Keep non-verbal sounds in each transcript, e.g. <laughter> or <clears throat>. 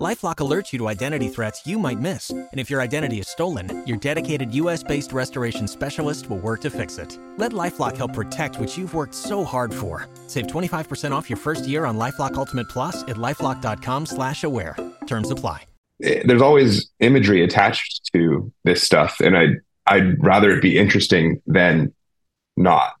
LifeLock alerts you to identity threats you might miss, and if your identity is stolen, your dedicated U.S.-based restoration specialist will work to fix it. Let LifeLock help protect what you've worked so hard for. Save 25% off your first year on LifeLock Ultimate Plus at lifeLock.com/slash-aware. Terms apply. Eh, there's always imagery attached to this stuff, and I'd I'd rather it be interesting than not.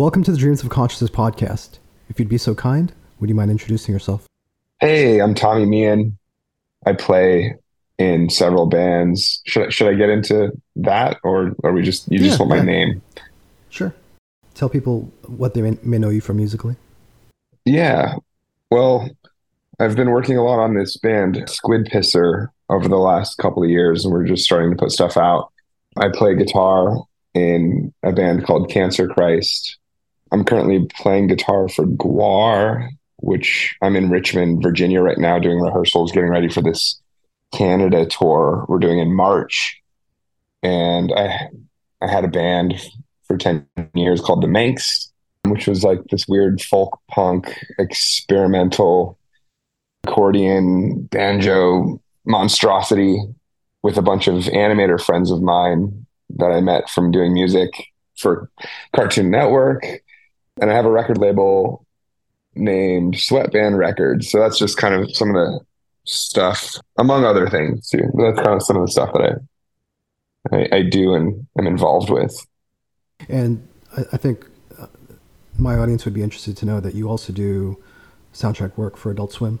Welcome to the Dreams of Consciousness podcast. If you'd be so kind, would you mind introducing yourself? Hey, I'm Tommy Meehan. I play in several bands. Should should I get into that, or are we just you yeah, just want yeah. my name? Sure. Tell people what they may, may know you from musically. Yeah. Well, I've been working a lot on this band Squid Pisser over the last couple of years, and we're just starting to put stuff out. I play guitar in a band called Cancer Christ, I'm currently playing guitar for GWAR, which I'm in Richmond, Virginia right now doing rehearsals, getting ready for this Canada tour we're doing in March. And I I had a band for 10 years called the Manx, which was like this weird folk punk experimental accordion banjo monstrosity with a bunch of animator friends of mine that I met from doing music for Cartoon Network and I have a record label named Sweatband Records. So that's just kind of some of the stuff, among other things too. That's kind of some of the stuff that I I, I do and am involved with. And I, I think uh, my audience would be interested to know that you also do soundtrack work for Adult Swim.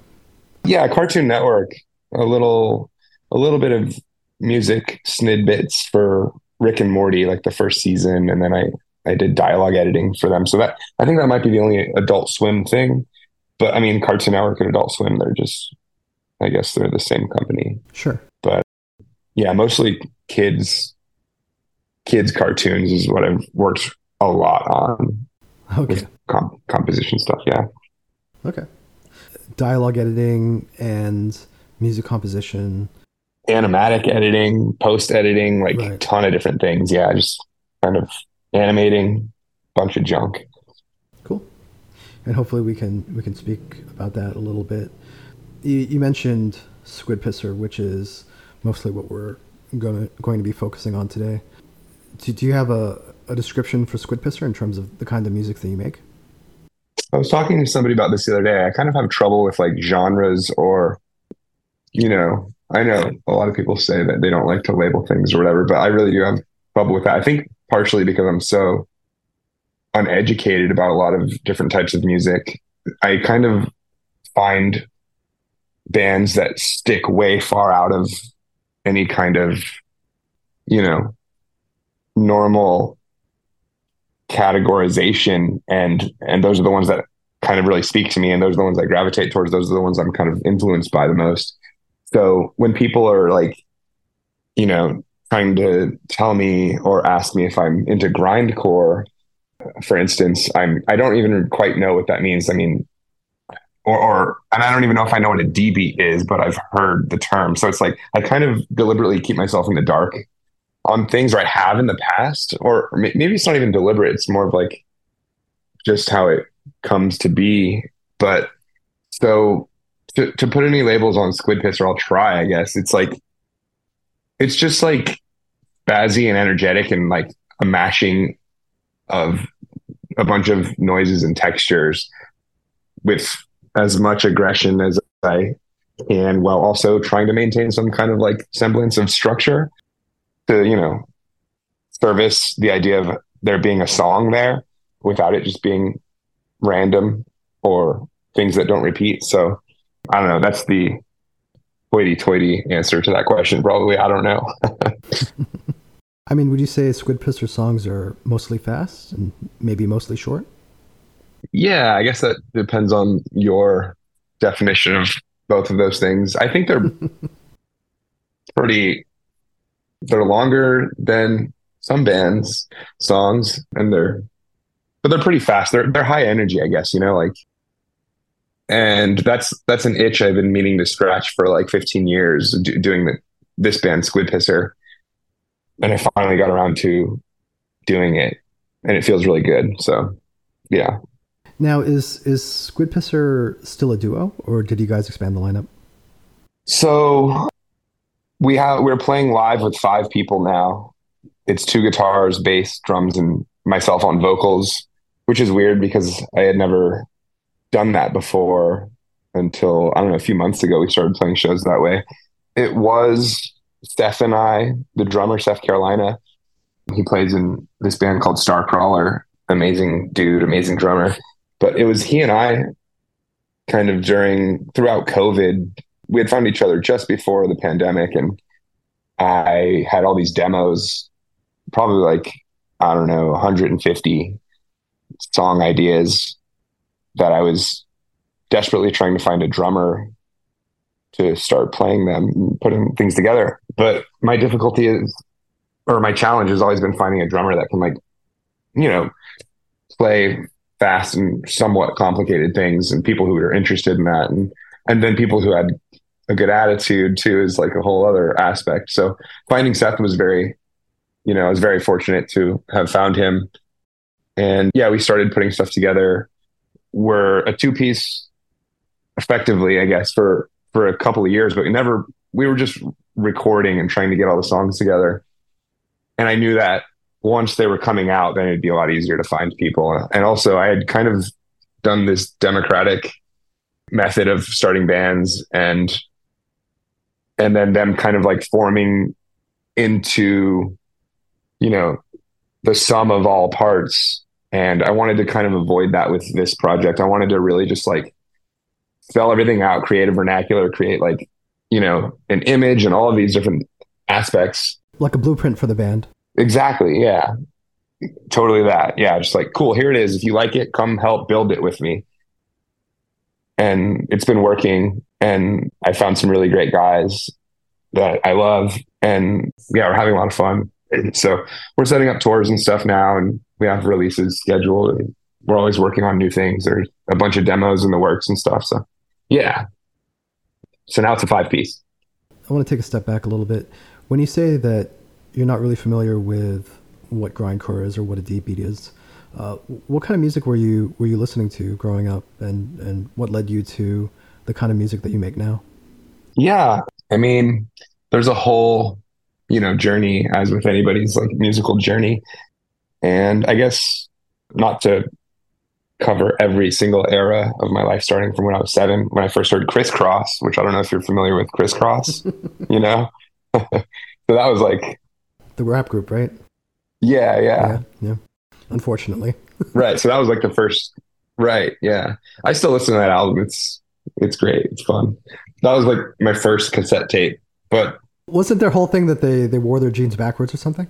Yeah, Cartoon Network. A little, a little bit of music snidbits for Rick and Morty, like the first season, and then I I did dialogue editing for them. So that I think that might be the only Adult Swim thing. But I mean, Cartoon Network and Adult Swim, they're just, I guess they're the same company. Sure. But yeah, mostly kids, kids cartoons is what I've worked a lot on. Okay. Comp- composition stuff. Yeah. Okay. Dialogue editing and music composition. Animatic editing, post editing, like Right. a ton of different things. Yeah. Just kind of animating, bunch of junk. Cool. And hopefully we can we can speak about that a little bit. You, you mentioned Squid Pisser, which is mostly what we're going to going to be focusing on today. Do, do you have a, a description for Squid Pisser in terms of the kind of music that you make? I was talking to somebody about this the other day. I kind of have trouble with like genres or, you know, I know a lot of people say that they don't like to label things or whatever, but I really do have trouble with that. I think partially because I'm so uneducated about a lot of different types of music. I kind of find bands that stick way far out of any kind of, you know, normal categorization. And and those are the ones that kind of really speak to me. And those are the ones I gravitate towards. Those are the ones I'm kind of influenced by the most. So when people are like you know trying to tell me or ask me if I'm into grindcore for instance I'm I don't even quite know what that means I mean or, or and I don't even know if I know what a d-beat is but I've heard the term so it's like I kind of deliberately keep myself in the dark on things or I have in the past, or maybe it's not even deliberate. It's more of like just how it comes to be. But so to, to put any labels on Squid Pisser, I'll try, I guess. It's like, it's just like spazzy and energetic and like a mashing of a bunch of noises and textures with as much aggression as I can while also trying to maintain some kind of like semblance of structure to you know service the idea of there being a song there without it just being random or things that don't repeat. So i don't know. That's the hoity-toity answer to that question. Probably i don't know. <laughs> I mean, would you say Squid Pisser songs are mostly fast and maybe mostly short? yeah i guess that depends on your definition of both of those things. I think they're <laughs> pretty they're longer than some bands songs and they're but they're pretty fast. They're they're high energy i guess you know like and that's that's an itch i've been meaning to scratch for like 15 years do, doing the, this band squid pisser and i finally got around to doing it and it feels really good so yeah Now, is is Squid Pisser still a duo, or did you guys expand the lineup? So we have we're playing live with five people now. It's two guitars, bass, drums, and myself on vocals, which is weird because I had never done that before until I don't know a few months ago. We started playing shows that way. It was Seth and I, the drummer Seth Carolina. He plays in this band called Starcrawler. Amazing dude, amazing drummer. But it was he and I kind of during throughout COVID we had found each other just before the pandemic and I had all these demos, probably like, I don't know, 150 song ideas that I was desperately trying to find a drummer to start playing them and putting things together. But my difficulty is, or my challenge has always been finding a drummer that can like, you know, play fast and somewhat complicated things and people who are interested in that. And, and then people who had a good attitude too is like a whole other aspect. So finding Seth was very, you know, I was very fortunate to have found him. And yeah, we started putting stuff together. We're a two piece effectively, I guess, for for a couple of years, but we never we were just recording and trying to get all the songs together. And I knew that once they were coming out, then it'd be a lot easier to find people. And also I had kind of done this democratic method of starting bands and and then them kind of like forming into you know the sum of all parts and i wanted to kind of avoid that with this project i wanted to really just like spell everything out create a vernacular create like you know an image and all of these different aspects Like a blueprint for the band. exactly yeah totally that yeah just like cool here it is if you like it come help build it with me and it's been working. And I found some really great guys that I love, and yeah, we're having a lot of fun. So we're setting up tours and stuff now, and we have releases scheduled. We're always working on new things. There's a bunch of demos in the works and stuff. So yeah. So now it's a five piece. I want to take a step back a little bit. When you say that you're not really familiar with what grindcore is or what a d-beat is, uh, what kind of music were you were you listening to growing up, and and what led you to the kind of music that you make now? Yeah, I mean, there's a whole you know journey as with anybody's like musical journey, and I guess not to cover every single era of my life, starting from when I was seven, when I first heard Kris Kross, which I don't know if you're familiar with Kris Kross, <laughs> you know? <laughs> so that was like the rap group, right? Yeah, yeah. Yeah. yeah. Unfortunately. <laughs> right. So that was like the first right, yeah. I still listen to that album. It's it's great. It's fun. That was like my first cassette tape. But wasn't their whole thing that they they wore their jeans backwards or something?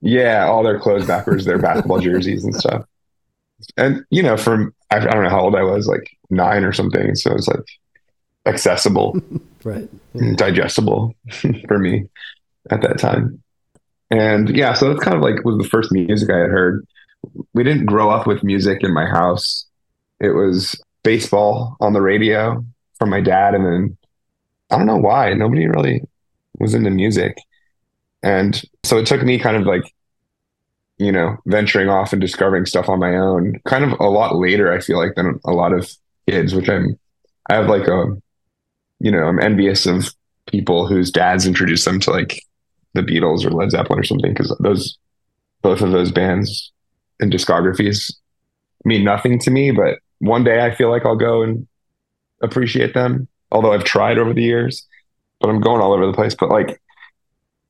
Yeah, all their clothes backwards, their basketball jerseys and stuff and you know, from I, I, don't know how old I was, like nine or something. So it was like accessible, <laughs> right, yeah. digestible <laughs> for me at that time. And yeah, so that's kind of like was the first music I had heard. We didn't grow up with music in my house. It was baseball on the radio from my dad, and then I don't know why nobody really was into music. And so it took me kind of like you know, venturing off and discovering stuff on my own kind of a lot later, I feel like, than a lot of kids, which I'm, I have like a, you know, I'm envious of people whose dads introduced them to like the Beatles or Led Zeppelin or something, because those, both of those bands and discographies mean nothing to me, but one day I feel like I'll go and appreciate them. Although I've tried over the years, but I'm going all over the place. But like,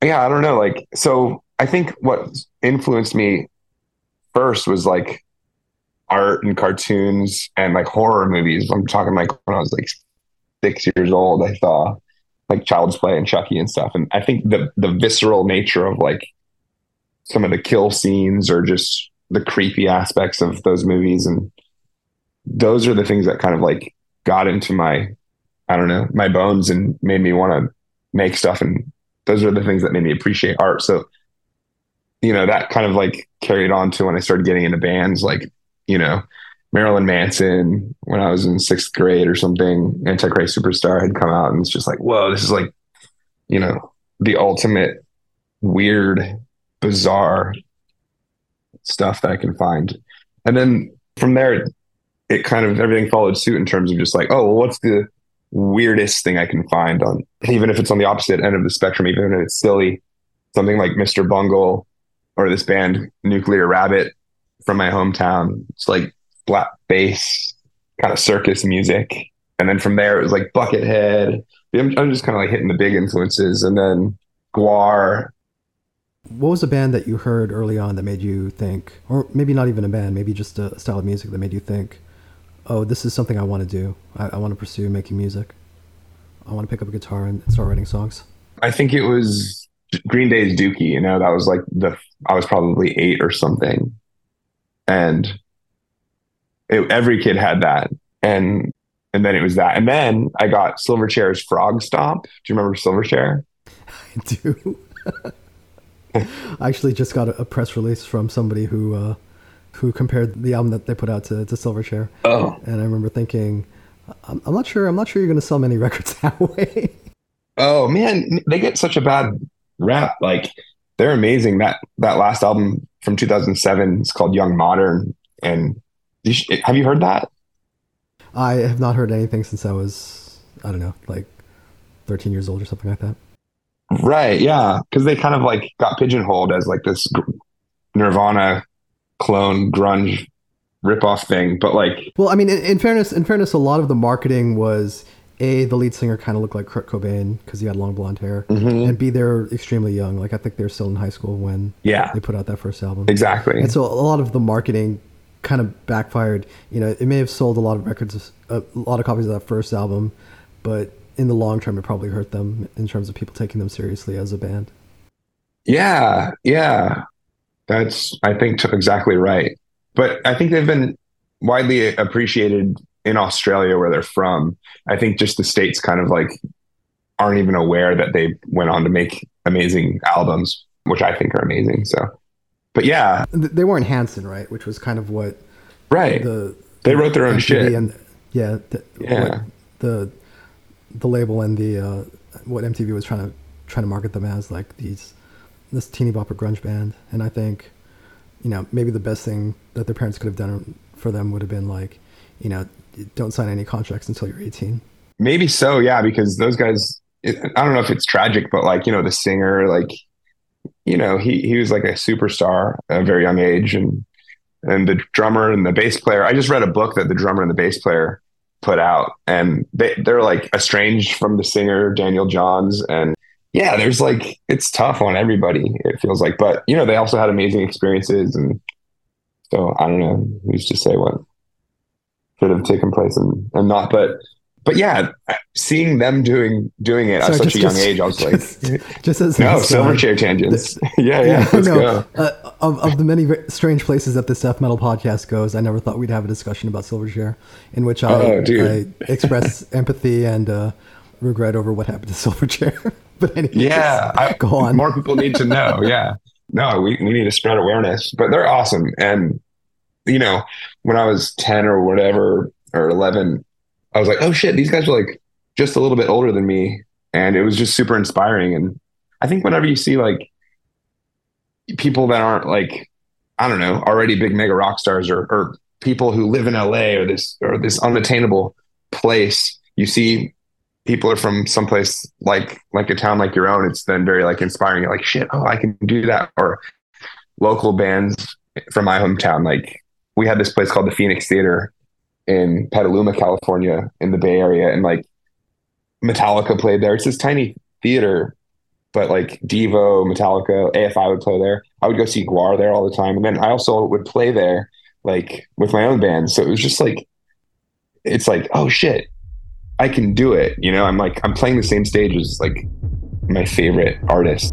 yeah, I don't know. Like, so I think what influenced me first was like art and cartoons and like horror movies. I'm talking like when I was like six years old, I saw like Child's Play and Chucky and stuff. And I think the the visceral nature of like some of the kill scenes or just the creepy aspects of those movies and those are the things that kind of like got into my I don't know, my bones and made me want to make stuff and those are the things that made me appreciate art. So you know, that kind of like carried on to when I started getting into bands like, you know, Marilyn Manson when I was in sixth grade or something, Antichrist Superstar had come out and it's just like, whoa, this is like, you know, the ultimate weird, bizarre stuff that I can find. And then from there, it kind of everything followed suit in terms of just like, oh, well, what's the weirdest thing I can find on, even if it's on the opposite end of the spectrum, even if it's silly, something like Mr. Bungle or this band Nuclear Rabbit from my hometown. It's like flat bass, kind of circus music. And then from there, it was like Buckethead. I'm, I'm just kind of like hitting the big influences. And then GWAR. What was a band that you heard early on that made you think, or maybe not even a band, maybe just a style of music that made you think, oh, this is something I want to do. I, I want to pursue making music. I want to pick up a guitar and start writing songs. I think it was Green Day's Dookie, you know, that was like the I was probably eight or something, and it, every kid had that, and and then it was that, and then I got Silverchair's Frogstomp. Do you remember Silverchair? <laughs> I do. <laughs> I actually just got a, a, press release from somebody who uh, who compared the album that they put out to, to Silverchair. Oh, and I remember thinking, I'm, I'm not sure. I'm not sure you're going to sell many <laughs> records that way. Oh man, they get such a bad rap. Like they're amazing. That that last album from 2007 is called Young Modern, and you should, have you heard that? I have not heard anything since I was I don't know, like 13 years old or something like that. Right. Yeah, because they kind of like got pigeonholed as like this Nirvana clone grunge ripoff thing, but like, well, I mean, in, in fairness, in fairness, a lot of the marketing was a the lead singer kind of looked like Kurt Cobain because he had long blonde hair, mm-hmm. and b they're extremely young. Like I think they're still in high school when yeah they put out that first album. Exactly. And so a lot of the marketing kind of backfired. You know, it may have sold a lot of records, a lot of copies of that first album, but in the long term, it probably hurt them in terms of people taking them seriously as a band. Yeah, yeah, that's I think exactly right. But I think they've been widely appreciated in Australia where they're from. I think just the states kind of like aren't even aware that they went on to make amazing albums, which I think are amazing. So, but yeah, they weren't Hanson, right? Which was kind of what right. The they wrote their own MTV shit. And yeah, the, yeah. the the label and the uh, what MTV was trying to trying to market them as like these this teeny bopper grunge band, and I think you know maybe the best thing that their parents could have done for them would have been like you know don't sign any contracts until you're 18. Maybe so, yeah, because those guys. It, I don't know if it's tragic, but like you know the singer, like you know he he was like a superstar at a very young age, and and the drummer and the bass player. I just read a book that the drummer and the bass player put out, and they they're like estranged from the singer Daniel Johns, and yeah, there's like it's tough on everybody. It feels like, but you know they also had amazing experiences, and so I don't know who's to say what should have taken place and and not, but but yeah, seeing them doing doing it Sorry, at such just, a young just, age, I was just, like, just as no Silverchair tangents. <laughs> yeah, yeah. <laughs> Let's no. Uh, of, of the many strange places that this death metal podcast goes, I never thought we'd have a discussion about Silverchair, in which I, oh, I express <laughs> empathy and uh, regret over what happened to Silverchair. <laughs> but anyway, yeah, I, go on. More people need to know. <laughs> Yeah, no, we we need to spread awareness. But they're awesome, and you know, when I was ten or whatever or eleven I was like, oh shit, these guys are like just a little bit older than me. And it was just super inspiring. And I think whenever you see like people that aren't like, I don't know, already big mega rock stars or, or people who live in LA or this or this unattainable place, you see people are from someplace like like a town like your own. It's then very like inspiring. You're like, shit, oh, I can do that. Or local bands from my hometown, like we had this place called the Phoenix Theater in Petaluma, California, in the Bay Area, and like Metallica played there. It's this tiny theater, but like Devo, Metallica, AFI would play there. I would go see GWAR there all the time, and then I also would play there like with my own band. So it was just like, it's like, oh shit, I can do it. You know, I'm like, I'm playing the same stage as like my favorite artist.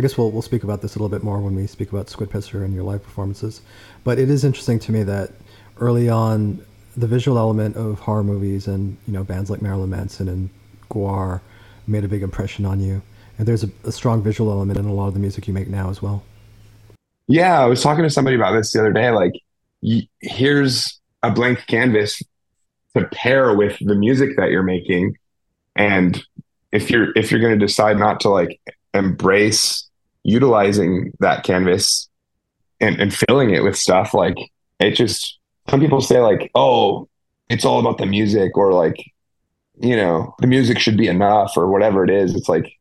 I guess we'll we'll speak about this a little bit more when we speak about Squid Pisser and your live performances. But it is interesting to me that early on, the visual element of horror movies and you know bands like Marilyn Manson and GWAR made a big impression on you. And there's a, a strong visual element in a lot of the music you make now as well. Yeah, I was talking to somebody about this the other day. Like, here's a blank canvas to pair with the music that you're making, and if you're if you're going to decide not to like embrace utilizing that canvas and, and filling it with stuff, like it just some people say like, oh, it's all about the music, or like, you know, the music should be enough, or whatever it is. It's like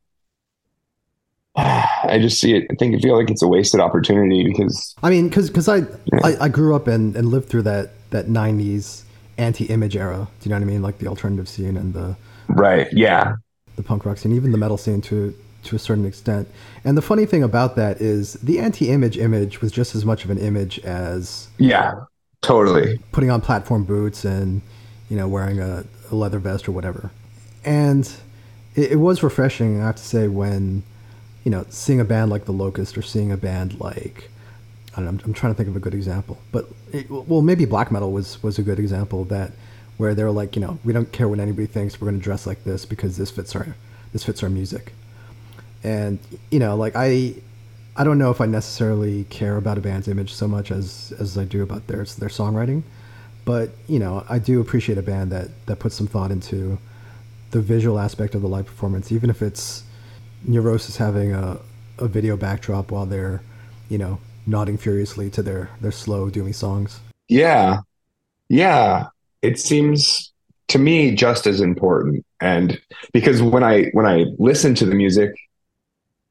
<sighs> I just see it. I think I feel like it's a wasted opportunity because I mean, because because I, yeah. I, I grew up and, and lived through that that '90s anti-image era. Do you know what I mean? Like the alternative scene and the right, yeah, the punk rock scene, even the metal scene to to a certain extent. And the funny thing about that is the anti-image image was just as much of an image as yeah, totally putting on platform boots and you know wearing a, a leather vest or whatever. And it, it was refreshing, I have to say, when you know seeing a band like the Locust or seeing a band like I don't know, I'm, I'm trying to think of a good example, but it, well, maybe black metal was was a good example of that where they're like, you know, we don't care what anybody thinks. We're going to dress like this because this fits our this fits our music. And you know, like I I don't know if I necessarily care about a band's image so much as as I do about their their songwriting, but you know, I do appreciate a band that that puts some thought into the visual aspect of the live performance, even if it's Neurosis having a, a video backdrop while they're, you know, nodding furiously to their their slow doomy songs. Yeah. Yeah it seems to me just as important and because when i when i listen to the music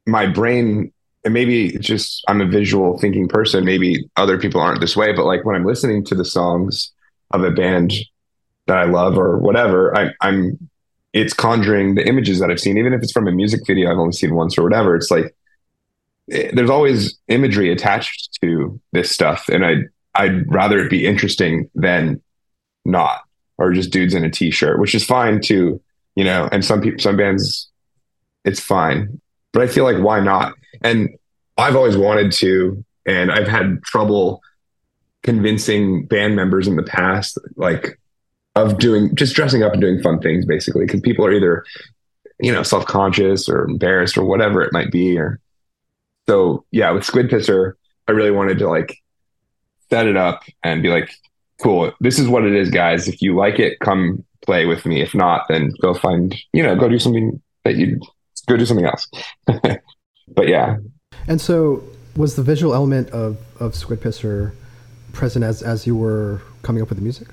my brain and maybe just i'm a visual thinking person maybe other people aren't this way but like when i'm listening to the songs of a band that i love or whatever I, i'm it's conjuring the images that i've seen. Even if it's from a music video i've only seen once or whatever it's like it, eh, there's always imagery attached to this stuff and I'd I'd rather it be interesting than not or just dudes in a t-shirt which is fine too you know and some people some bands it's fine but i feel like why not and i've always wanted to and i've had trouble convincing band members in the past like of doing just dressing up and doing fun things basically because people are either you know self-conscious or embarrassed or whatever it might be or so yeah with squid pisser i really wanted to like set it up and be like cool. This is what it is, guys. If you like it, come play with me. If not, then go find, you know, go do something that you go do something else. <laughs> but yeah. And so was the visual element of, of Squid Pisser present as, as you were coming up with the music?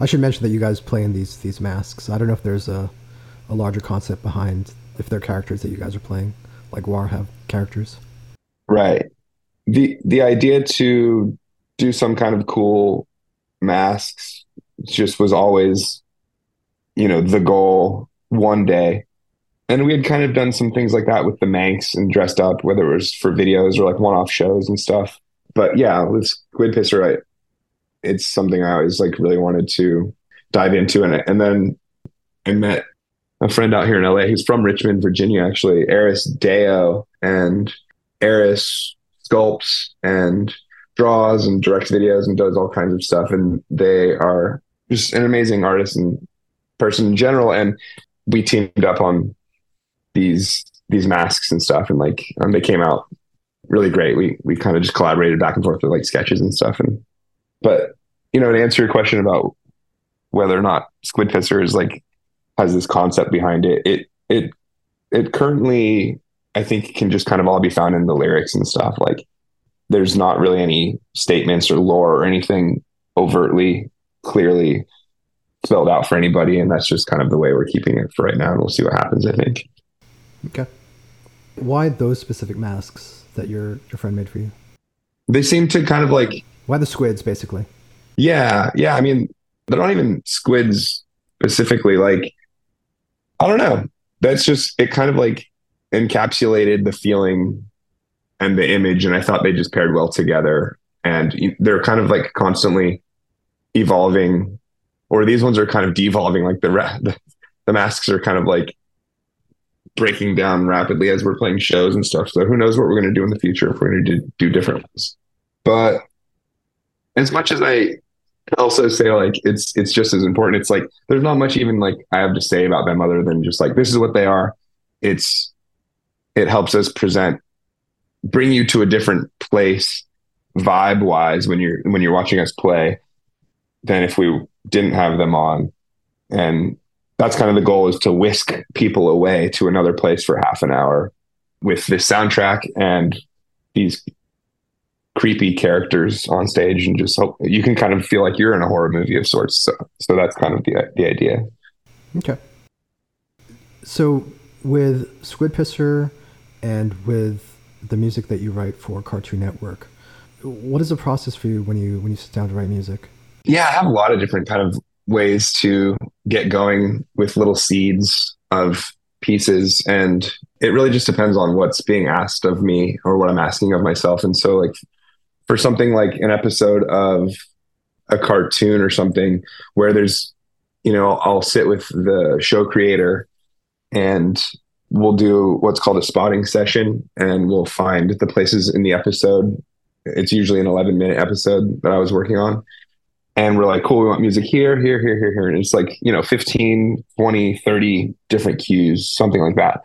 I should mention that you guys play in these, these masks. I don't know if there's a, a larger concept behind if they're characters that you guys are playing, like War have characters. Right. The, the idea to do some kind of cool masks just was always you know the goal one day and we had kind of done some things like that with the manx and dressed up whether it was for videos or like one-off shows and stuff but yeah with squid pisser I, it's something i always like really wanted to dive into and, and then i met a friend out here in la who's from richmond virginia actually eris deo and eris sculpts and draws and directs videos and does all kinds of stuff. And they are just an amazing artist and person in general. And we teamed up on these these masks and stuff, and like um, they came out really great. We we kind of just collaborated back and forth with like sketches and stuff. And but you know, to answer your question about whether or not Squid Pisser is like has this concept behind it, it it it currently I think can just kind of all be found in the lyrics and stuff. Like there's not really any statements or lore or anything overtly clearly spelled out for anybody and that's just kind of the way we're keeping it for right now and we'll see what happens i think okay why those specific masks that your your friend made for you they seem to kind of like why the squids basically yeah yeah i mean they're not even squids specifically like i don't know that's just it kind of like encapsulated the feeling and the image, and I thought they just paired well together. And they're kind of like constantly evolving, or these ones are kind of devolving. Like the <laughs> the, the masks are kind of like breaking down rapidly as we're playing shows and stuff. So who knows what we're going to do in the future if we're going to do, different ones. But as much as I also say like it's it's just as important, it's like there's not much even like I have to say about them other than just like this is what they are. It's it helps us present bring you to a different place vibe wise when you're when you're watching us play than if we didn't have them on. And that's kind of the goal is to whisk people away to another place for half an hour with this soundtrack and these creepy characters on stage and just hope you can kind of feel like you're in a horror movie of sorts. So so that's kind of the the idea. Okay. So with Squid Pisser and with the music that you write for Cartoon Network, what is the process for you when you when you sit down to write music? Yeah, I have a lot of different kind of ways to get going with little seeds of pieces. And it really just depends on what's being asked of me or what I'm asking of myself. And so like for something like an episode of a cartoon or something where there's you know I'll sit with the show creator and we'll do what's called a spotting session and we'll find the places in the episode. It's usually an 11 minute episode that I was working on and we're like cool we want music here here here here here. And it's like you know 15 20 30 different cues something like that.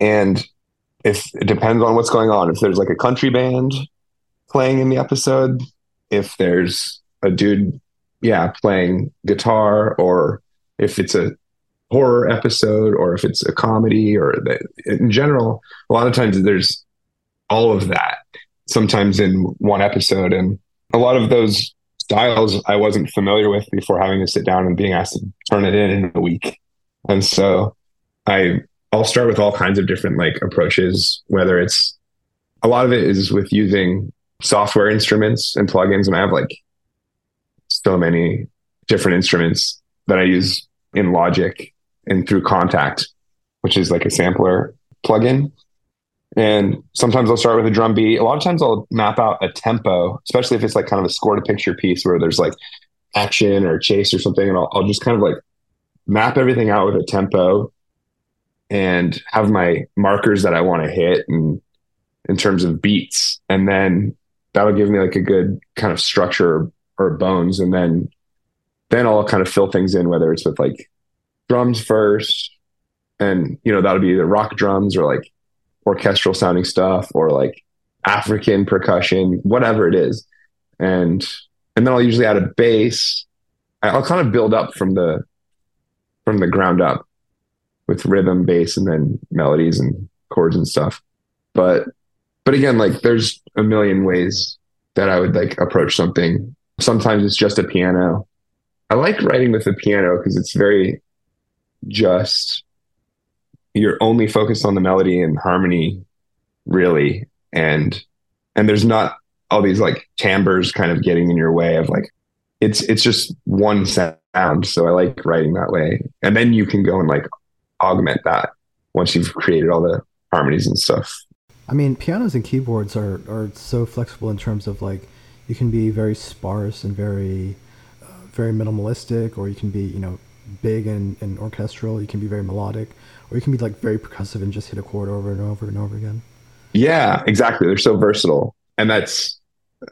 And if it depends on what's going on. If there's like a country band playing in the episode if there's a dude yeah playing guitar or if it's a horror episode or if it's a comedy or the, in general a lot of times there's all of that sometimes in one episode. And a lot of those styles I wasn't familiar with before having to sit down and being asked to turn it in in a week. And so I I'll start with all kinds of different like approaches, whether it's a lot of it is with using software instruments and plugins. And I have like so many different instruments that I use in Logic and through Kontakt, which is like a sampler plugin. And sometimes I'll start with a drum beat. A lot of times I'll map out a tempo, especially if it's like kind of a score to picture piece where there's like action or chase or something. And I'll, I'll just kind of like map everything out with a tempo and have my markers that I want to hit and in terms of beats. And then that'll give me like a good kind of structure or bones. And then, then I'll kind of fill things in, whether it's with like drums first and, you know, that'll be the rock drums or like orchestral sounding stuff or like African percussion, whatever it is. And and then I'll usually add a bass. I'll kind of build up from the from the ground up with rhythm, bass, and then melodies and chords and stuff. But but again, like there's a million ways that I would like approach something. Sometimes it's just a piano. I like writing with a piano because it's very just you're only focused on the melody and harmony really. And and there's not all these like timbres kind of getting in your way of like it's it's just one sound. So i like writing that way. And then you can go and like augment that once you've created all the harmonies and stuff. I mean pianos and keyboards are are so flexible in terms of like you can be very sparse and very uh, very minimalistic or you can be you know big and, and orchestral. You can be very melodic or you can be like very percussive and just hit a chord over and over and over again. Yeah, exactly. They're so versatile, and that's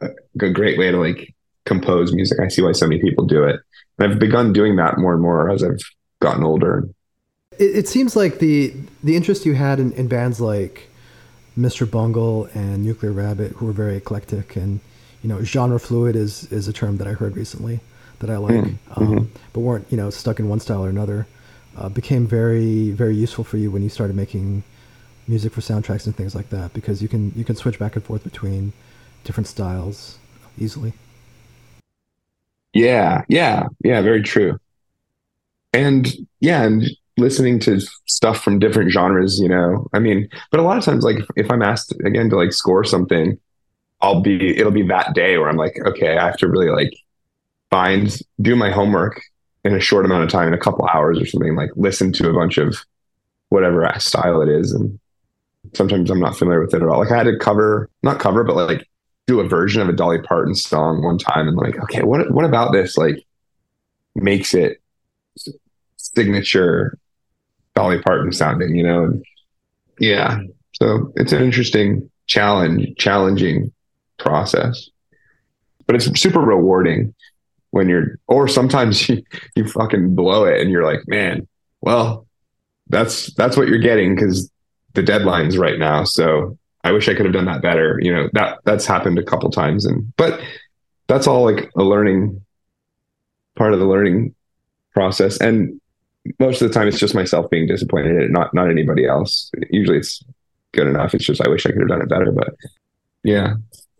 a great way to like compose music. I see why so many people do it, and I've begun doing that more and more as I've gotten older. It, it seems like the the interest you had in, in bands like Mr. Bungle and Nuclear Rabbit, who were very eclectic and you know genre fluid is is a term that I heard recently that I like, mm-hmm. um, but weren't you know stuck in one style or another uh, became very very useful for you when you started making music for soundtracks and things like that because you can you can switch back and forth between different styles easily. Yeah, yeah, yeah, very true. And yeah, and listening to stuff from different genres, you know. I mean, but a lot of times like if, if I'm asked again to like score something, I'll be it'll be that day where I'm like, okay, I have to really like find do my homework in a short amount of time, in a couple hours or something, like listen to a bunch of whatever style it is. And sometimes I'm not familiar with it at all. Like I had to cover, not cover, but like do a version of a Dolly Parton song one time and like, okay, what what about this like makes it signature Dolly Parton sounding, you know? And Yeah. So it's an interesting challenge, challenging process, but it's super rewarding when you're, or sometimes <laughs> you, you fucking blow it and you're like, man, well, that's, that's what you're getting because the deadline's right now. So I wish I could have done that better. You know, that that's happened a couple times and, but that's all like a learning part of the learning process. And most of the time it's just myself being disappointed in it, not, not anybody else. Usually it's good enough. It's just, I wish I could have done it better, but yeah.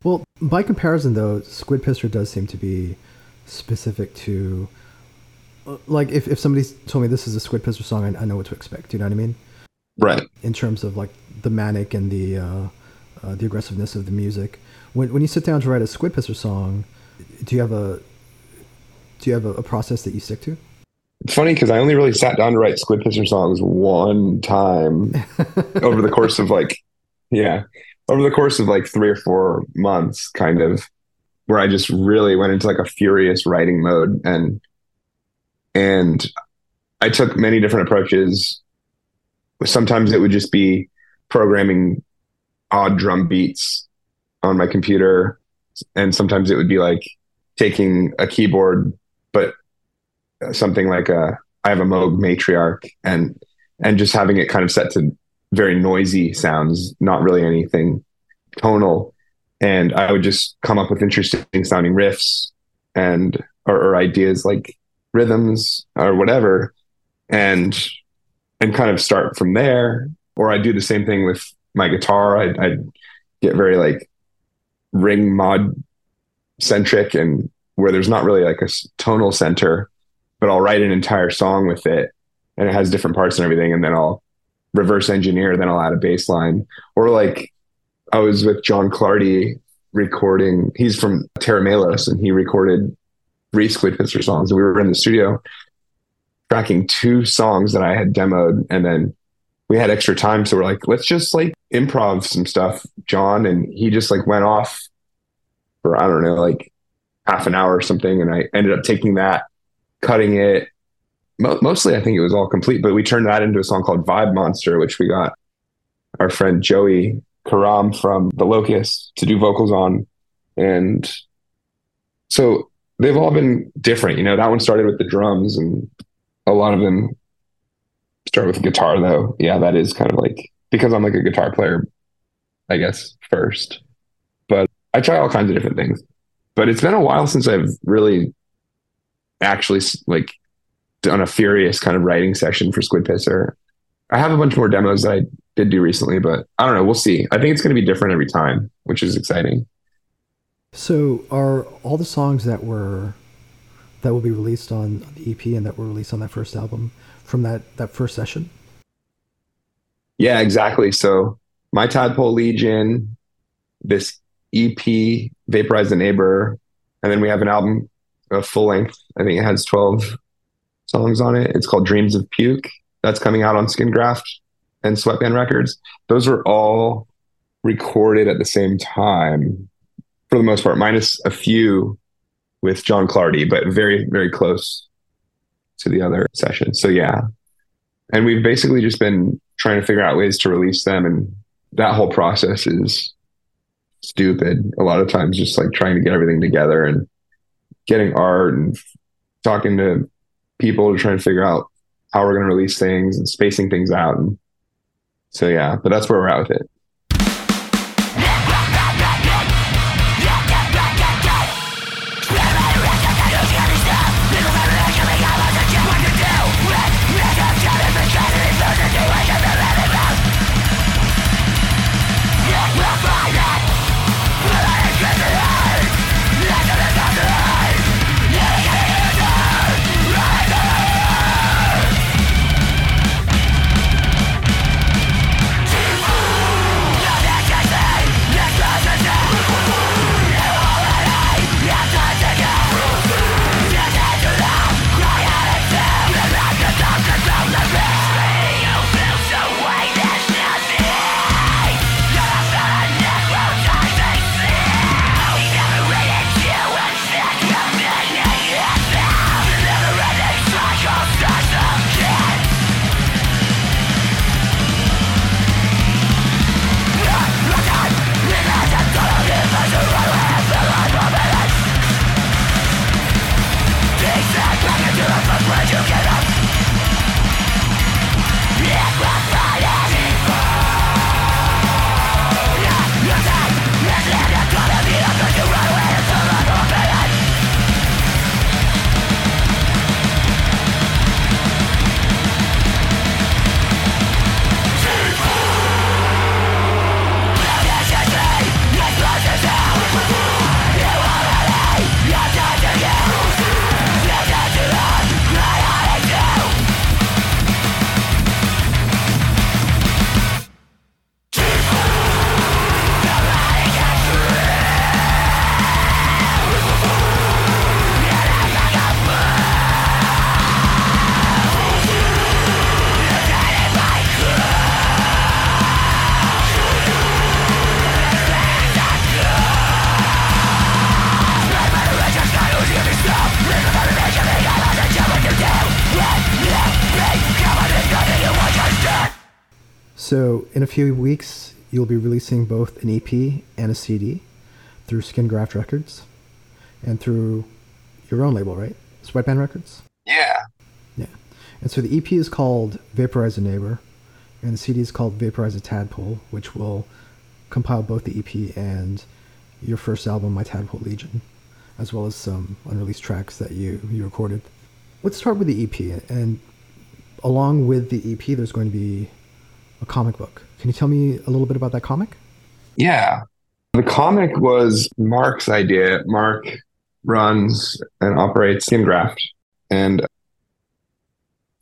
Well, by comparison though, Squid Pisser does seem to be specific to, like if, if somebody told me this is a Squid Pisser song, I, I know what to expect. Do you know what I mean? Right. In terms of like the manic and the, uh, uh, the aggressiveness of the music. When, when you sit down to write a Squid Pisser song, do you have a, do you have a, a process that you stick to? It's funny because I only really sat down to write Squid Pisser songs one time <laughs> over the course of like, yeah, over the course of like three or four months, kind of, where I just really went into like a furious writing mode and and I took many different approaches. Sometimes it would just be programming odd drum beats on my computer, and sometimes it would be like taking a keyboard, but uh, something like a I have a Moog matriarch and and just having it kind of set to very noisy sounds, not really anything tonal. And I would just come up with interesting sounding riffs and or, or ideas like rhythms or whatever, and and kind of start from there. Or I do the same thing with my guitar. I'd, I'd get very like ring mod centric and where there's not really like a tonal center but I'll write an entire song with it and it has different parts and everything. And then I'll reverse engineer, then I'll add a bass line. Or like I was with John Clardy recording, he's from Tera Melos and he recorded three Squid songs. And we were in the studio tracking two songs that I had demoed and then we had extra time. So we're like, let's just like improv some stuff, John. And he just like went off for, I don't know, like half an hour or something. And I ended up taking that cutting it. Mo- mostly, I think it was all complete, but we turned that into a song called Vibe Monster, which we got our friend Joey Karam from The Locust to do vocals on. And so they've all been different. You know, that one started with the drums, and a lot of them start with guitar, though. Yeah, that is kind of like because I'm like a guitar player, I guess, first. But I try all kinds of different things. But it's been a while since I've really actually like done a furious kind of writing session for Squid Pisser. I have a bunch more demos that I did do recently, but I don't know. We'll see. I think it's going to be different every time, which is exciting. So, are all the songs that were that will be released on the EP and that were released on that first album from that that first session? Yeah, exactly. So, my Tadpole Legion, this EP, Vaporize the Neighbor, and then we have an album a full length. I think it has 12 songs on it. It's called Dreams of Puke. That's coming out on Skin Graft and Sweatband Records. Those were all recorded at the same time for the most part, minus a few with John Clardy, but very, very close to the other sessions. So yeah. And we've basically just been trying to figure out ways to release them. And that whole process is stupid. A lot of times just like trying to get everything together and getting art and talking to people to try and figure out how we're going to release things and spacing things out. And so, yeah, but that's where we're at with it. So in a few weeks, you'll be releasing both an EP and a CD through Skingraft Records and through your own label, right? Sweatband Records? Yeah. Yeah. And so the EP is called Vaporize a Neighbor, and the CD is called Vaporize a Tadpole, which will compile both the EP and your first album, My Tadpole Legion, as well as some unreleased tracks that you, you recorded. Let's start with the EP. And along with the EP, there's going to be a comic book. Can you tell me a little bit about that comic? Yeah. The comic was Mark's idea. Mark runs and operates Skingraft. And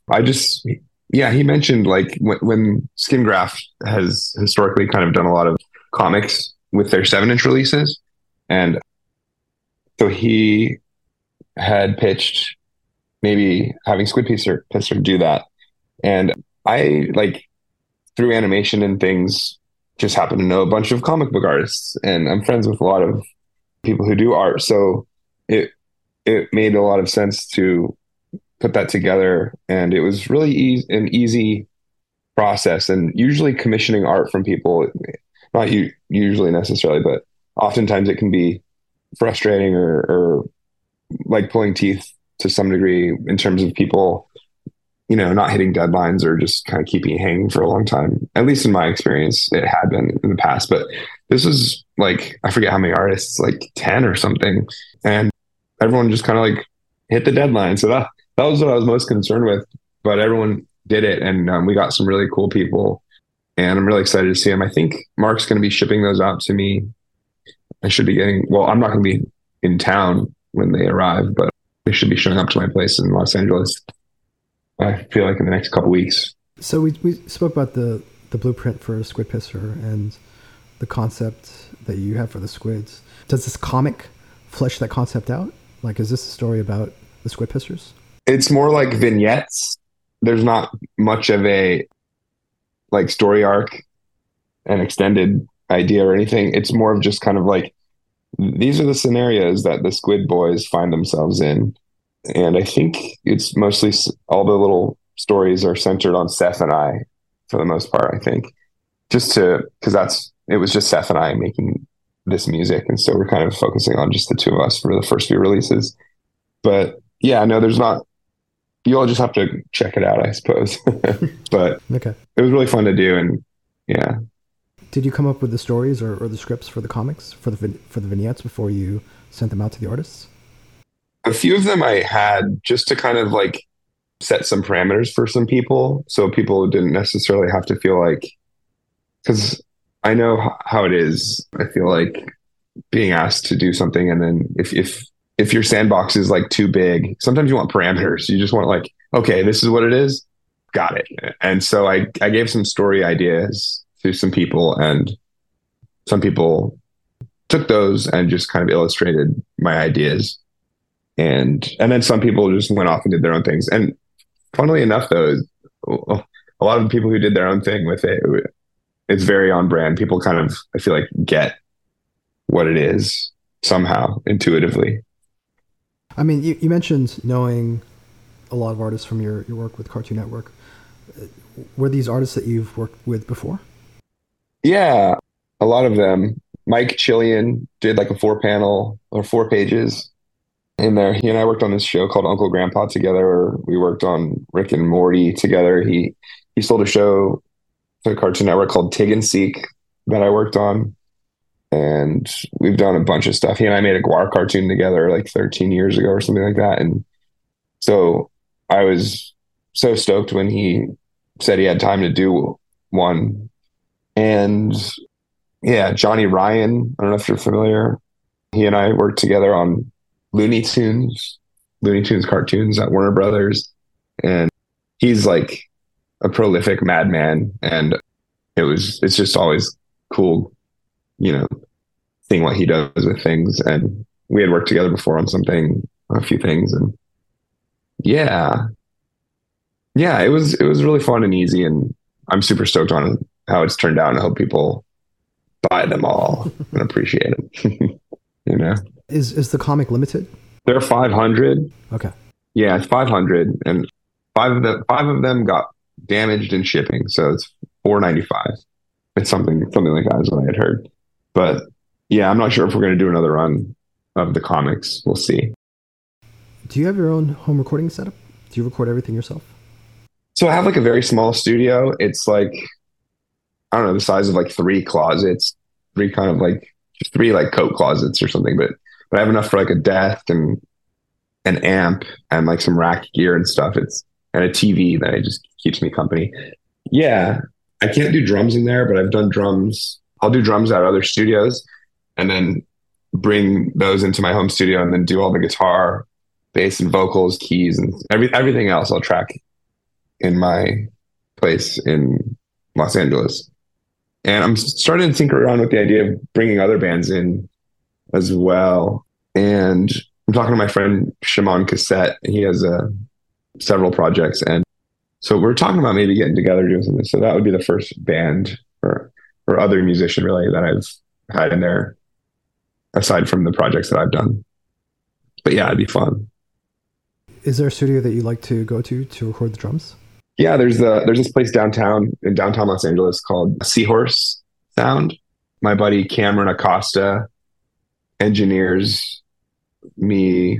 I just, yeah, he mentioned like when, when Skingraft has historically kind of done a lot of comics with their seven inch releases. And so he had pitched maybe having Squid Pisser, Pisser do that. And I like through animation and things just happen to know a bunch of comic book artists and I'm friends with a lot of people who do art. So it it made a lot of sense to put that together and it was really e- an easy process and usually commissioning art from people not you usually necessarily but oftentimes it can be frustrating or, or like pulling teeth to some degree in terms of people you know not hitting deadlines or just kind of keeping hanging for a long time. At least in my experience it had been in the past but this was like i forget how many artists like 10 or something and everyone just kind of like hit the deadline. So that that was what i was most concerned with but everyone did it and um, we got some really cool people and i'm really excited to see them i think mark's going to be shipping those out to me. I should be getting well i'm not going to be in town when they arrive but they should be showing up to my place in los angeles I feel like in the next couple weeks. So we we spoke about the the blueprint for Squid Pisser and the concept that you have for the squids. Does this comic flesh that concept out? Like, is this a story about the squid pissers? It's more like vignettes. There's not much of a like story arc and extended idea or anything. It's more of just kind of like these are the scenarios that the squid boys find themselves in and I think it's mostly all the little stories are centered on Seth and I for the most part. I think just to because that's it was just Seth and I making this music, and so we're kind of focusing on just the two of us for the first few releases. But yeah, no, there's not. You all just have to check it out, I suppose. <laughs> but okay, it was really fun to do, and yeah. Did you come up with the stories or, or the scripts for the comics for the for the vignettes before you sent them out to the artists? A few of them I had just to kind of like set some parameters for some people so people didn't necessarily have to feel like because I know how it is. I feel like being asked to do something and then if if if your sandbox is like too big, sometimes you want parameters. You just want like, okay, this is what it is. Got it. And so I I gave some story ideas to some people and some people took those and just kind of illustrated my ideas and and then some people just went off and did their own things. And funnily enough, though, a lot of the people who did their own thing with it, it's very on brand. People kind of, I feel like, get what it is somehow intuitively. I mean, you, you mentioned knowing a lot of artists from your, your work with Cartoon Network. Were these artists that you've worked with before? Yeah, a lot of them. Myke Chilian did like a four panel or four pages in there. He and I worked on this show called Uncle Grandpa together. We worked on Rick and Morty together. He he sold a show to Cartoon Network called Tig n' Seek that I worked on. And we've done a bunch of stuff. He and I made a GWAR cartoon together like 13 years ago or something like that. And so I was so stoked when he said he had time to do one. And yeah, Johnny Ryan, I don't know if you're familiar. He and I worked together on Looney Tunes, Looney Tunes cartoons at Warner Brothers. And he's like a prolific madman. And it was, it's just always cool, you know, seeing what he does with things. And we had worked together before on something, a few things. And yeah, yeah, it was, it was really fun and easy. And I'm super stoked on how it's turned out and I hope people buy them all and appreciate them. <laughs> you know? Is is the comic limited? They're 500. Okay. Yeah, it's 500 and five of the five of them got damaged in shipping, so it's four ninety five. It's something something like that is what I had heard. But yeah, I'm not sure if we're going to do another run of the comics. We'll see. Do you have your own home recording setup? Do you record everything yourself? So I have like a very small studio. It's like I don't know the size of like three closets, three kind of like three like coat closets or something. But but I have enough for like a desk and an amp and like some rack gear and stuff. It's and a TV that it just keeps me company. Yeah, I can't do drums in there, but I've done drums. I'll do drums at other studios, and then bring those into my home studio, and then do all the guitar, bass, and vocals, keys, and every everything else. I'll track in my place in Los Angeles. And I'm starting to tinker around with the idea of bringing other bands in as well. And I'm talking to my friend Shimon Cassette. He has uh, several projects. And so we're talking about maybe getting together doing something. So that would be the first band or, or other musician really that I've had in there aside from the projects that I've done. But yeah, it'd be fun. Is there a studio that you like to go to to record the drums? Yeah, there's a there's this place downtown in downtown Los Angeles called Seahorse Sound. My buddy Cameron Acosta engineers me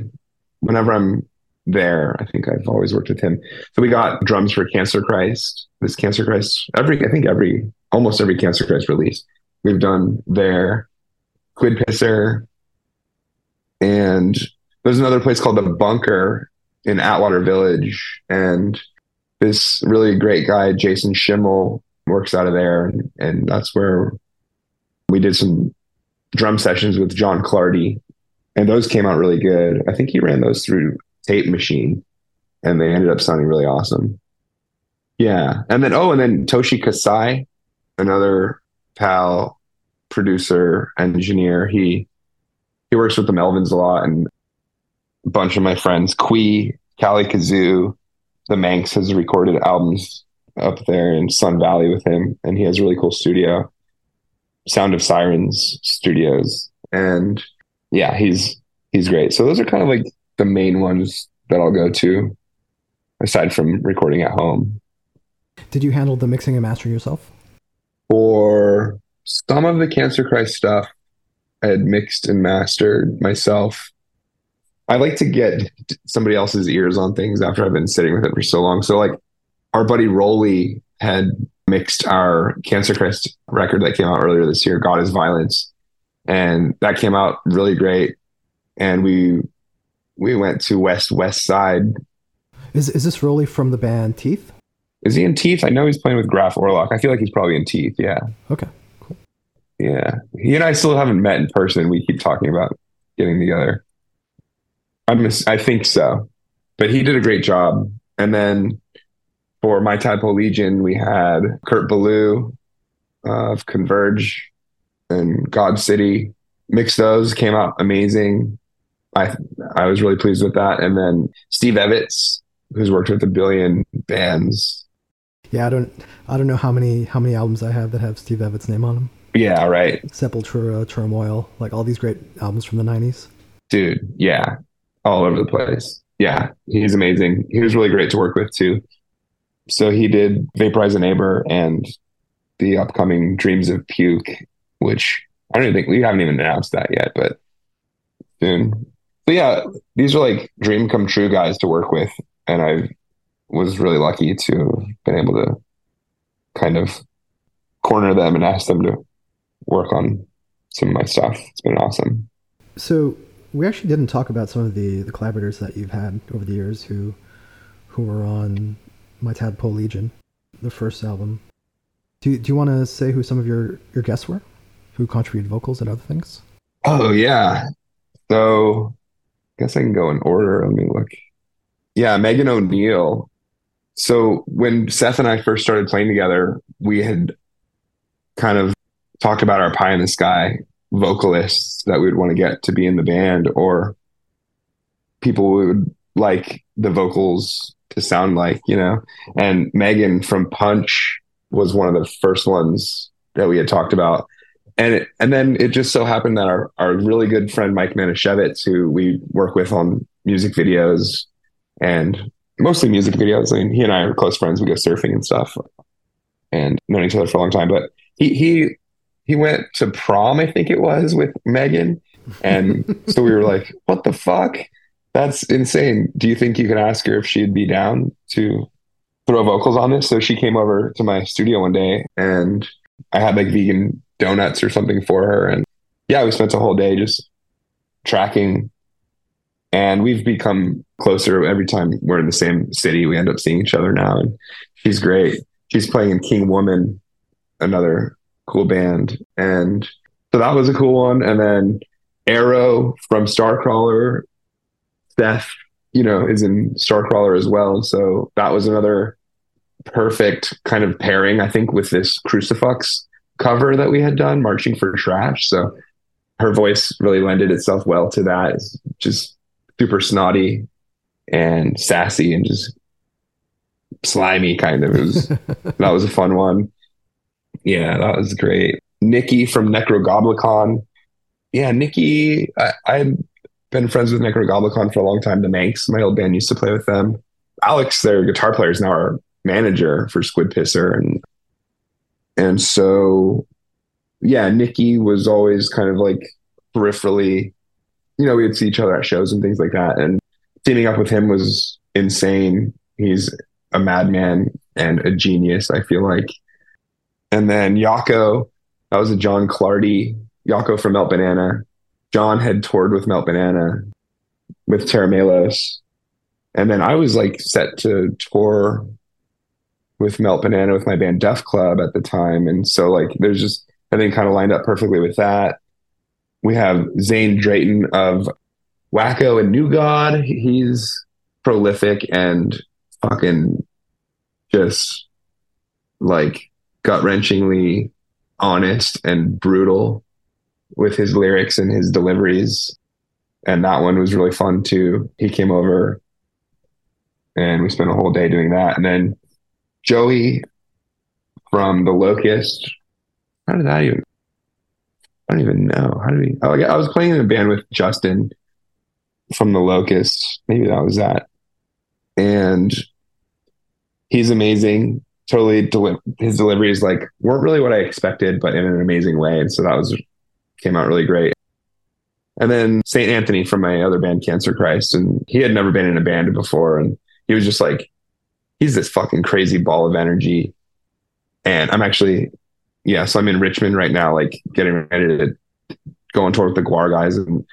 whenever I'm there. I think I've always worked with him. So we got drums for Cancer Christ. This Cancer Christ every I think every almost every Cancer Christ release we've done there. Squid Pisser, and there's another place called the Bunker in Atwater Village, and this really great guy, Jason Schimmel, works out of there. And, and that's where we did some drum sessions with John Clardy. And those came out really good. I think he ran those through Tape Machine and they ended up sounding really awesome. Yeah. And then, oh, and then Toshi Kasai, another pal, producer, engineer. He, he works with the Melvins a lot and a bunch of my friends, Quee, Cali Kazoo, the Manx has recorded albums up there in Sun Valley with him, and he has a really cool studio, Sound of Sirens Studios, and yeah, he's he's great. So those are kind of like the main ones that I'll go to, aside from recording at home. Did you handle the mixing and mastering yourself? For some of the Cancer Christ stuff, I had mixed and mastered myself. I like to get somebody else's ears on things after I've been sitting with it for so long. So like our buddy Rolly had mixed our Cancer Christ record that came out earlier this year, God is Violence. And that came out really great. And we we went to West West Side. Is is this Rolly from the band Teeth? Is he in Teeth? I know he's playing with Graf Orlock. I feel like he's probably in Teeth, yeah. Okay, cool. Yeah. He and I still haven't met in person. We keep talking about getting together. I'm, I think so, but he did a great job. And then for My Tadpole Legion, we had Kurt Ballou of Converge and God City. Mixed those, came out amazing. I I was really pleased with that. And then Steve Evetts, who's worked with a billion bands. Yeah, I don't I don't know how many how many albums I have that have Steve Evetts' name on them. Yeah, right. Sepultura, Turmoil, like all these great albums from the '90s. Dude, yeah, all over the place. Yeah, he's amazing. He was really great to work with too. So he did Vaporize a Neighbor and the upcoming Dreams of Puke, which I don't even think we haven't even announced that yet, but soon. But yeah, these are like dream come true guys to work with. And I was really lucky to have been able to kind of corner them and ask them to work on some of my stuff. It's been awesome. So we actually didn't talk about some of the, the collaborators that you've had over the years who who were on My Tadpole Legion, the first album. Do, do you want to say who some of your, your guests were? Who contributed vocals and other things? Oh, yeah. So I guess I can go in order. Let me look. Yeah, Meghan O'Neil. So when Seth and I first started playing together, we had kind of talked about our pie in the sky vocalists that we would want to get to be in the band or people would like the vocals to sound like, you know. And Megan from Punch was one of the first ones that we had talked about. And it, and then it just so happened that our, our really good friend Mike Manischewitz, who we work with on music videos and mostly music videos. I mean, he and I are close friends. We go surfing and stuff. and known each other for a long time. But he he he went to prom, I think it was, with Megan, and so we were like, "What the fuck? That's insane." Do you think you could ask her if she'd be down to throw vocals on this? So she came over to my studio one day, and I had like vegan donuts or something for her, and yeah, we spent a whole day just tracking and we've become closer every time we're in the same city. We end up seeing each other now, and she's great. She's playing in King Woman, another cool band, and so that was a cool one. And then Arrow from Starcrawler, Seth, you know, is in Starcrawler as well. So that was another perfect kind of pairing, I think, with this Crucifix cover that we had done, Marching for Trash. So her voice really lended itself well to that. It's just super snotty and sassy and just slimy kind of. It was <laughs> that was a fun one. Yeah, that was great. Nikki from Necrogoblikon. Yeah, Nikki, I, I've been friends with Necrogoblikon for a long time. The Manx, my old band, used to play with them. Alex, their guitar player, is now our manager for Squid Pisser, and and so yeah, Nikki was always kind of like peripherally you know, we would see each other at shows and things like that. And teaming up with him was insane. He's a madman and a genius, I feel like. And then Yako, that was a John Clardy, Yako from Melt Banana. John had toured with Melt Banana with Tera Melos. And then I was like set to tour with Melt Banana with my band Def Club at the time. And so like there's just I think kind of lined up perfectly with that we have Zane Drayton of Wacko and New God. He's prolific and fucking just like gut wrenchingly honest and brutal with his lyrics and his deliveries. And that one was really fun too. He came over and we spent a whole day doing that. And then Joey from The Locust. How did that even I don't even know. How do we? Oh, I was playing in a band with Justin from the Locust. Maybe that was that. And he's amazing. Totally, deli- his deliveries like weren't really what I expected, but in an amazing way. And so that was came out really great. And then Saint Anthony from my other band, Cancer Christ, and he had never been in a band before, and he was just like, he's this fucking crazy ball of energy. And I'm actually yeah, so I'm in Richmond right now, like getting ready to go on tour with the GWAR guys. And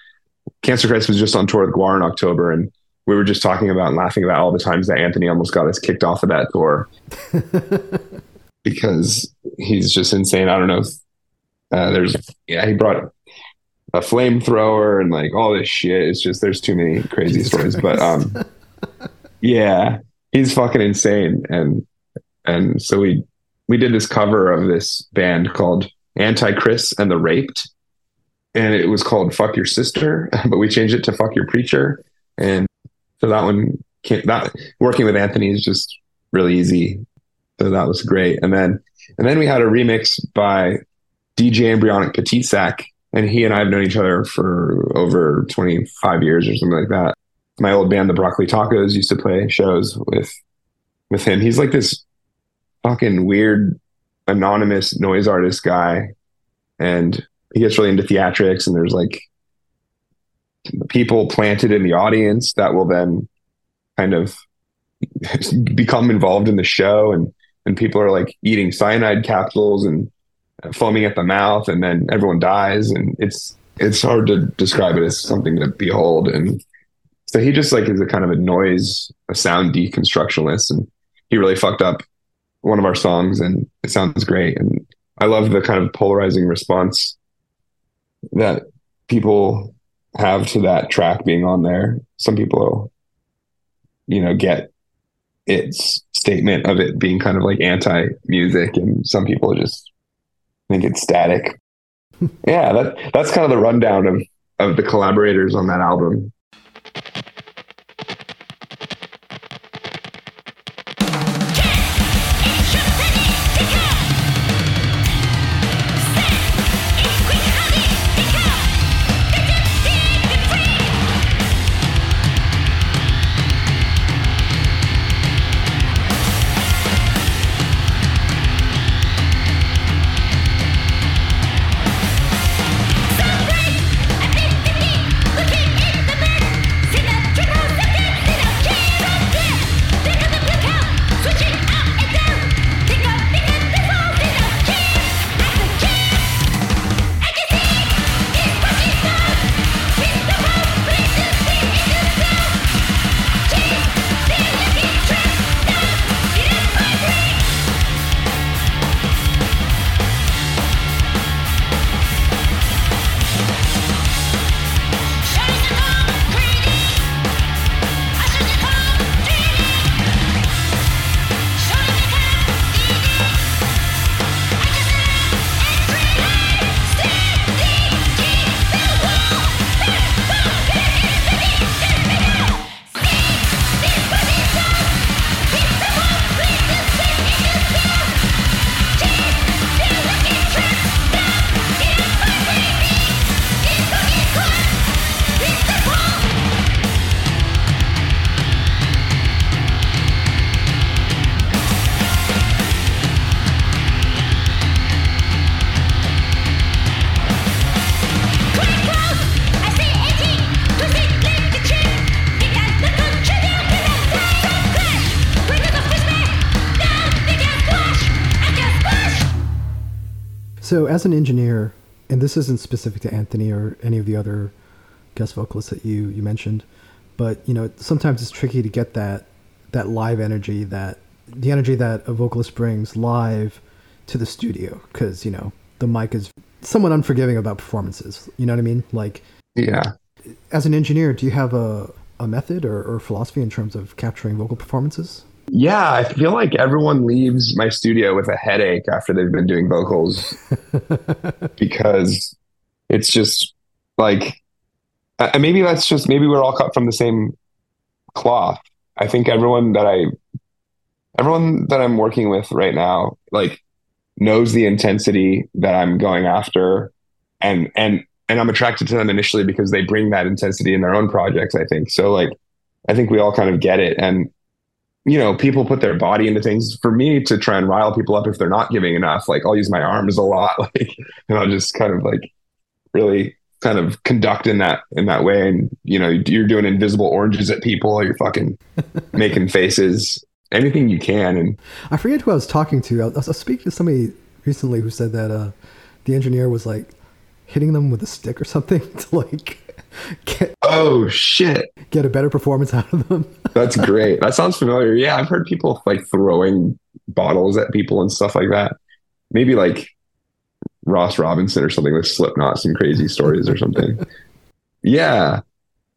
Cancer Christ was just on tour with GWAR in October, and we were just talking about and laughing about all the times that Anthony almost got us kicked off of that tour <laughs> because he's just insane. I don't know. If, uh, there's yeah, he brought a flamethrower and like all this shit. It's just there's too many crazy stories, but um, yeah, he's fucking insane, and and so we we did this cover of this band called Anti-Chris and the Raped. And it was called Fuck Your Sister, <laughs> but we changed it to Fuck Your Preacher. And so that one that working with Anthony is just really easy. So that was great. And then and then we had a remix by DJ Embryonic Petite Sack. And he and I have known each other for over 25 years or something like that. My old band, the Broccoli Tacos, used to play shows with with him. He's like this fucking weird anonymous noise artist guy and he gets really into theatrics and there's like people planted in the audience that will then kind of <laughs> become involved in the show. And and people are like eating cyanide capsules and uh, foaming at the mouth and then everyone dies. And it's it's hard to describe it as something to behold. And so he just like is a kind of a noise a sound deconstructionist and he really fucked up one of our songs and it sounds great. And I love the kind of polarizing response that people have to that track being on there. Some people, you know, get its statement of it being kind of like anti music, and some people just think it's static. <laughs> yeah, that that's kind of the rundown of of the collaborators on that album. So, as an engineer, and this isn't specific to Anthony or any of the other guest vocalists that you you mentioned, but you know sometimes it's tricky to get that that live energy that the energy that a vocalist brings live to the studio because you know the mic is somewhat unforgiving about performances. You know what I mean? Like, yeah. As an engineer, do you have a a method or, or philosophy in terms of capturing vocal performances? Yeah, I feel like everyone leaves my studio with a headache after they've been doing vocals <laughs> because it's just like uh, maybe that's just maybe we're all cut from the same cloth. I think everyone that I everyone that I'm working with right now like knows the intensity that I'm going after and and and I'm attracted to them initially because they bring that intensity in their own projects, I think. So like I think we all kind of get it and you know, people put their body into things for me to try and rile people up if they're not giving enough. Like I'll use my arms a lot, <laughs> like, and I'll just kind of like really kind of conduct in that in that way. And you know, you're doing invisible oranges at people. You're fucking <laughs> making faces, anything you can. And I forget who I was talking to. I was, I was speaking to somebody recently who said that uh, the engineer was like hitting them with a stick or something <laughs> to like get oh shit get a better performance out of them. <laughs> That's great. That sounds familiar. Yeah, I've heard people like throwing bottles at people and stuff like that. Maybe like Ross Robinson or something with Slipknot, some crazy stories or something. <laughs> Yeah,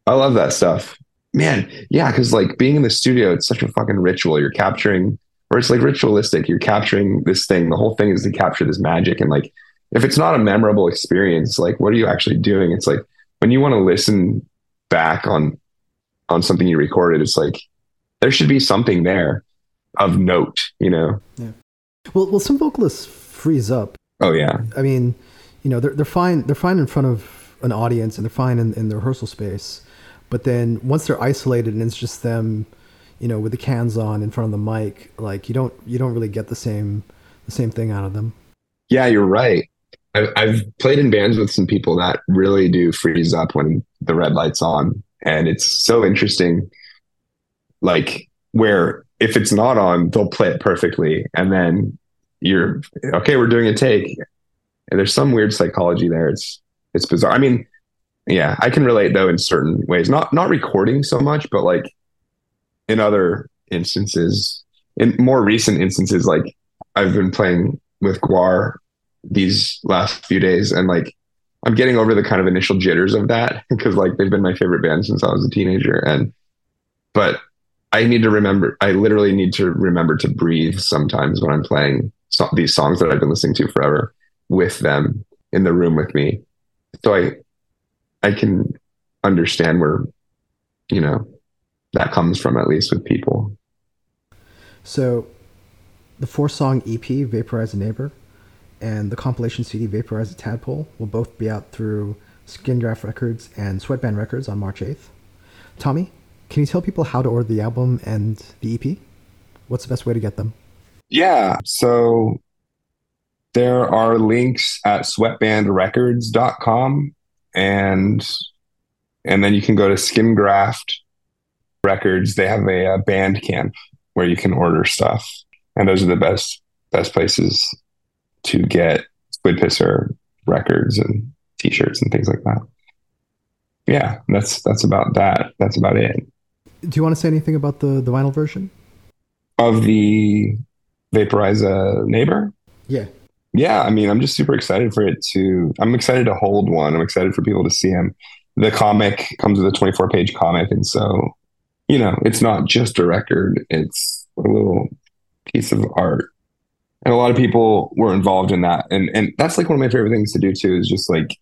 I love that stuff, man. Yeah, because like being in the studio, it's such a fucking ritual. You're capturing, or it's like ritualistic. You're capturing this thing. The whole thing is to capture this magic. And like, if it's not a memorable experience, like, what are you actually doing? It's like when you want to listen back on on something you recorded, it's like there should be something there of note, you know. Yeah. Well, well, some vocalists freeze up. Oh yeah. I mean, you know, they're they're fine. They're fine in front of an audience, and they're fine in, in the rehearsal space. But then once they're isolated and it's just them, you know, with the cans on in front of the mic, like you don't you don't really get the same the same thing out of them. Yeah, you're right. I've, I've played in bands with some people that really do freeze up when the red light's on. And it's so interesting like where if it's not on they'll play it perfectly. And then you're okay we're doing a take. And there's some weird psychology there. It's it's bizarre. I mean yeah i can relate though in certain ways. Not not recording so much but like in other instances in more recent instances like i've been playing with GWAR these last few days and like I'm getting over the kind of initial jitters of that <laughs> because like they've been my favorite band since I was a teenager. And but I need to remember. I literally need to remember to breathe sometimes when I'm playing so- these songs that I've been listening to forever with them in the room with me. So I I can understand where you know that comes from at least with people. So the four song EP Vaporize a Neighbor and the compilation CD Vaporize a Tadpole will both be out through Skin Graft Records and Sweatband Records on March 8th. Tommy, can you tell people how to order the album and the EP? What's the best way to get them? Yeah, so there are links at sweatbandrecords.com and and then you can go to Skin Graft Records. They have a, a Bandcamp where you can order stuff. And those are the best best places to get Squid Pisser records and t-shirts and things like that. Yeah, that's that's about that. That's about it. Do you want to say anything about the the vinyl version of the Vaporize Neighbor? Yeah. Yeah, I mean, I'm just super excited for it to. I'm excited to hold one. I'm excited for people to see him. The comic comes with a 24 page comic, and so you know, it's not just a record; it's a little piece of art and a lot of people were involved in that. And and that's like one of my favorite things to do too is just like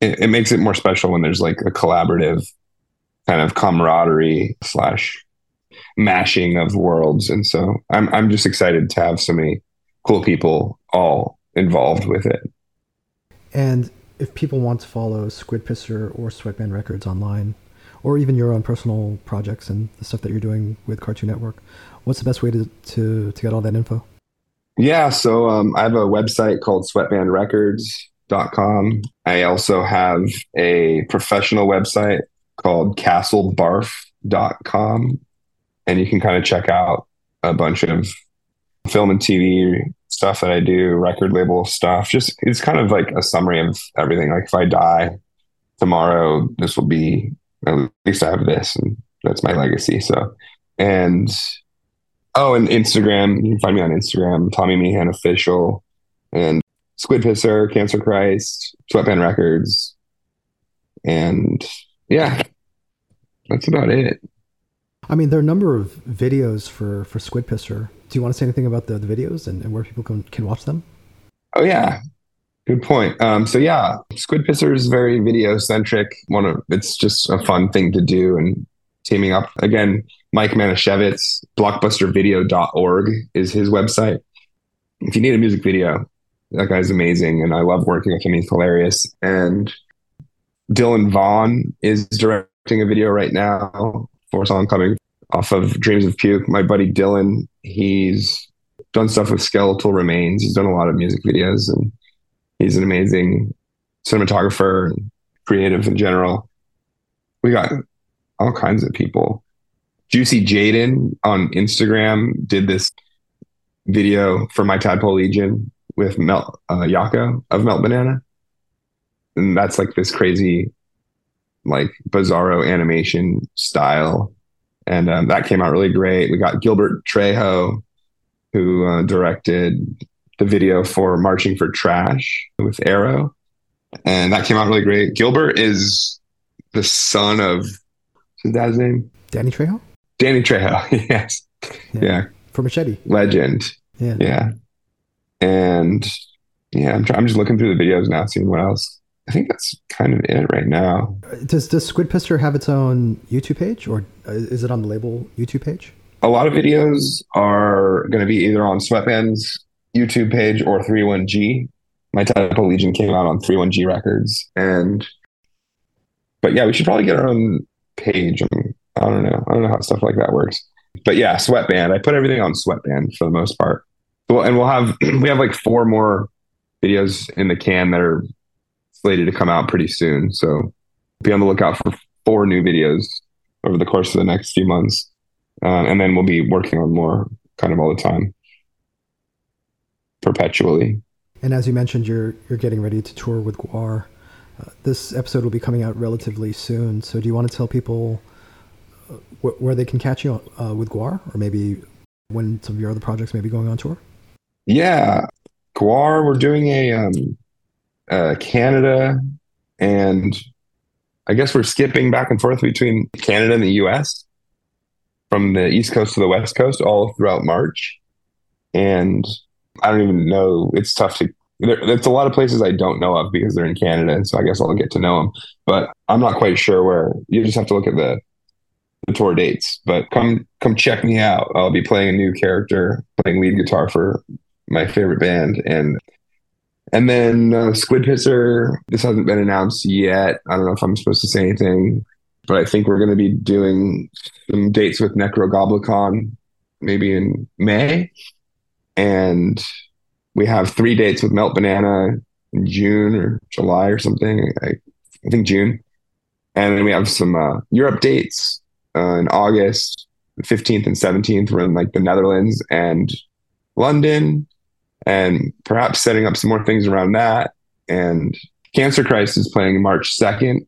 it, it makes it more special when there's like a collaborative kind of camaraderie slash mashing of worlds. And so i'm i'm just excited to have so many cool people all involved with it. And if people want to follow squid pisser or sweatband records online or even your own personal projects and the stuff that you're doing with cartoon network what's the best way to to, to get all that info yeah, so um, I have a website called sweatbandrecords.com. I also have a professional website called castlebarf.com. And you can kind of check out a bunch of film and TV stuff that I do, record label stuff. Just it's kind of like a summary of everything. Like if I die tomorrow, this will be at least I have this, and that's my legacy. So, and oh, and Instagram. You can find me on Instagram, Tommy Meehan official, and Squid Pisser, Cancer Christ, Sweatband Records, and yeah, that's about it. I mean, there are a number of videos for for Squid Pisser. Do you want to say anything about the, the videos and, and where people can can watch them? Oh yeah, good point. Um, so yeah, Squid Pisser is very video centric. One of it's just a fun thing to do and teaming up again. Mike Manischewitz, blockbustervideo.org is his website. If you need a music video, that guy's amazing, and I love working with him. He's hilarious. And Dylan Vaughn is directing a video right now for a song coming off of Dreams of Puke. My buddy Dylan, he's done stuff with Skeletal Remains. He's done a lot of music videos, and he's an amazing cinematographer and creative in general. We got all kinds of people. Juicy Jaden on Instagram did this video for my Tadpole Legion with Melt uh, Yako of Melt Banana, and that's like this crazy, like bizarro animation style, and um, that came out really great. We got Gilbert Trejo, who uh, directed the video for Marching for Trash with Arrow, and that came out really great. Gilbert is the son of his dad's name, Danny Trejo. Danny Trejo. <laughs> yes, yeah. yeah. For Machete. Legend. Yeah. Yeah. And yeah, I'm, try- I'm just looking through the videos now, seeing what else. I think that's kind of it right now. Uh, does does Squid Pisser have its own YouTube page, or uh, is it on the label YouTube page? A lot of videos are going to be either on Sweatband's YouTube page or 31G. My Tadpole Legion came out on 31G Records, and but yeah, we should probably get our own page. I don't know. I don't know how stuff like that works. But yeah, Sweatband. I put everything on Sweatband for the most part. Well, and we'll have <clears throat> we have like four more videos in the can that are slated to come out pretty soon. So be on the lookout for four new videos over the course of the next few months, uh, and then we'll be working on more kind of all the time, perpetually. And as you mentioned, you're you're getting ready to tour with GWAR. Uh, this episode will be coming out relatively soon. So do you want to tell people wh- where they can catch you uh, with GWAR, or maybe when some of your other projects may be going on tour? Yeah, GWAR, We're doing a um, uh, Canada, and I guess we're skipping back and forth between Canada and the U.S. from the East Coast to the West Coast all throughout March, and I don't even know. It's tough to. There, there's a lot of places I don't know of because they're in Canada, and so I guess I'll get to know them. But I'm not quite sure where. You just have to look at the tour dates. But come come check me out. I'll be playing a new character, playing lead guitar for my favorite band, and and then uh, Squid Pisser. This hasn't been announced yet. I don't know if I'm supposed to say anything, but I think we're going to be doing some dates with Necrogoblikon maybe in May, and we have three dates with Melt Banana in June or July or something. I, I think June, and then we have some uh, Europe dates uh, in August. 15th and 17th we're in like the Netherlands and London and perhaps setting up some more things around that. And Cancer Christ is playing March 2nd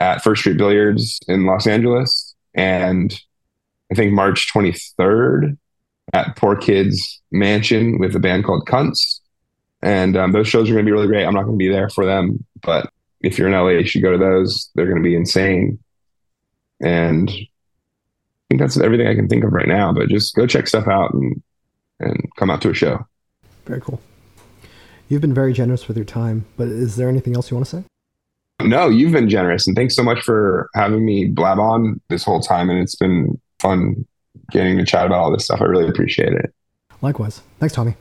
at First Street Billiards in Los Angeles. And I think March 23rd at Poor Kids Mansion with a band called Cunts. And um, those shows are going to be really great. I'm not going to be there for them, but if you're in LA, you should go to those. They're going to be insane. And I think that's everything I can think of right now, but just go check stuff out and, and come out to a show. Very cool. You've been very generous with your time, but is there anything else you want to say? No, you've been generous, and thanks so much for having me blab on this whole time. And it's been fun getting to chat about all this stuff. I really appreciate it. Likewise. Thanks, Tommy.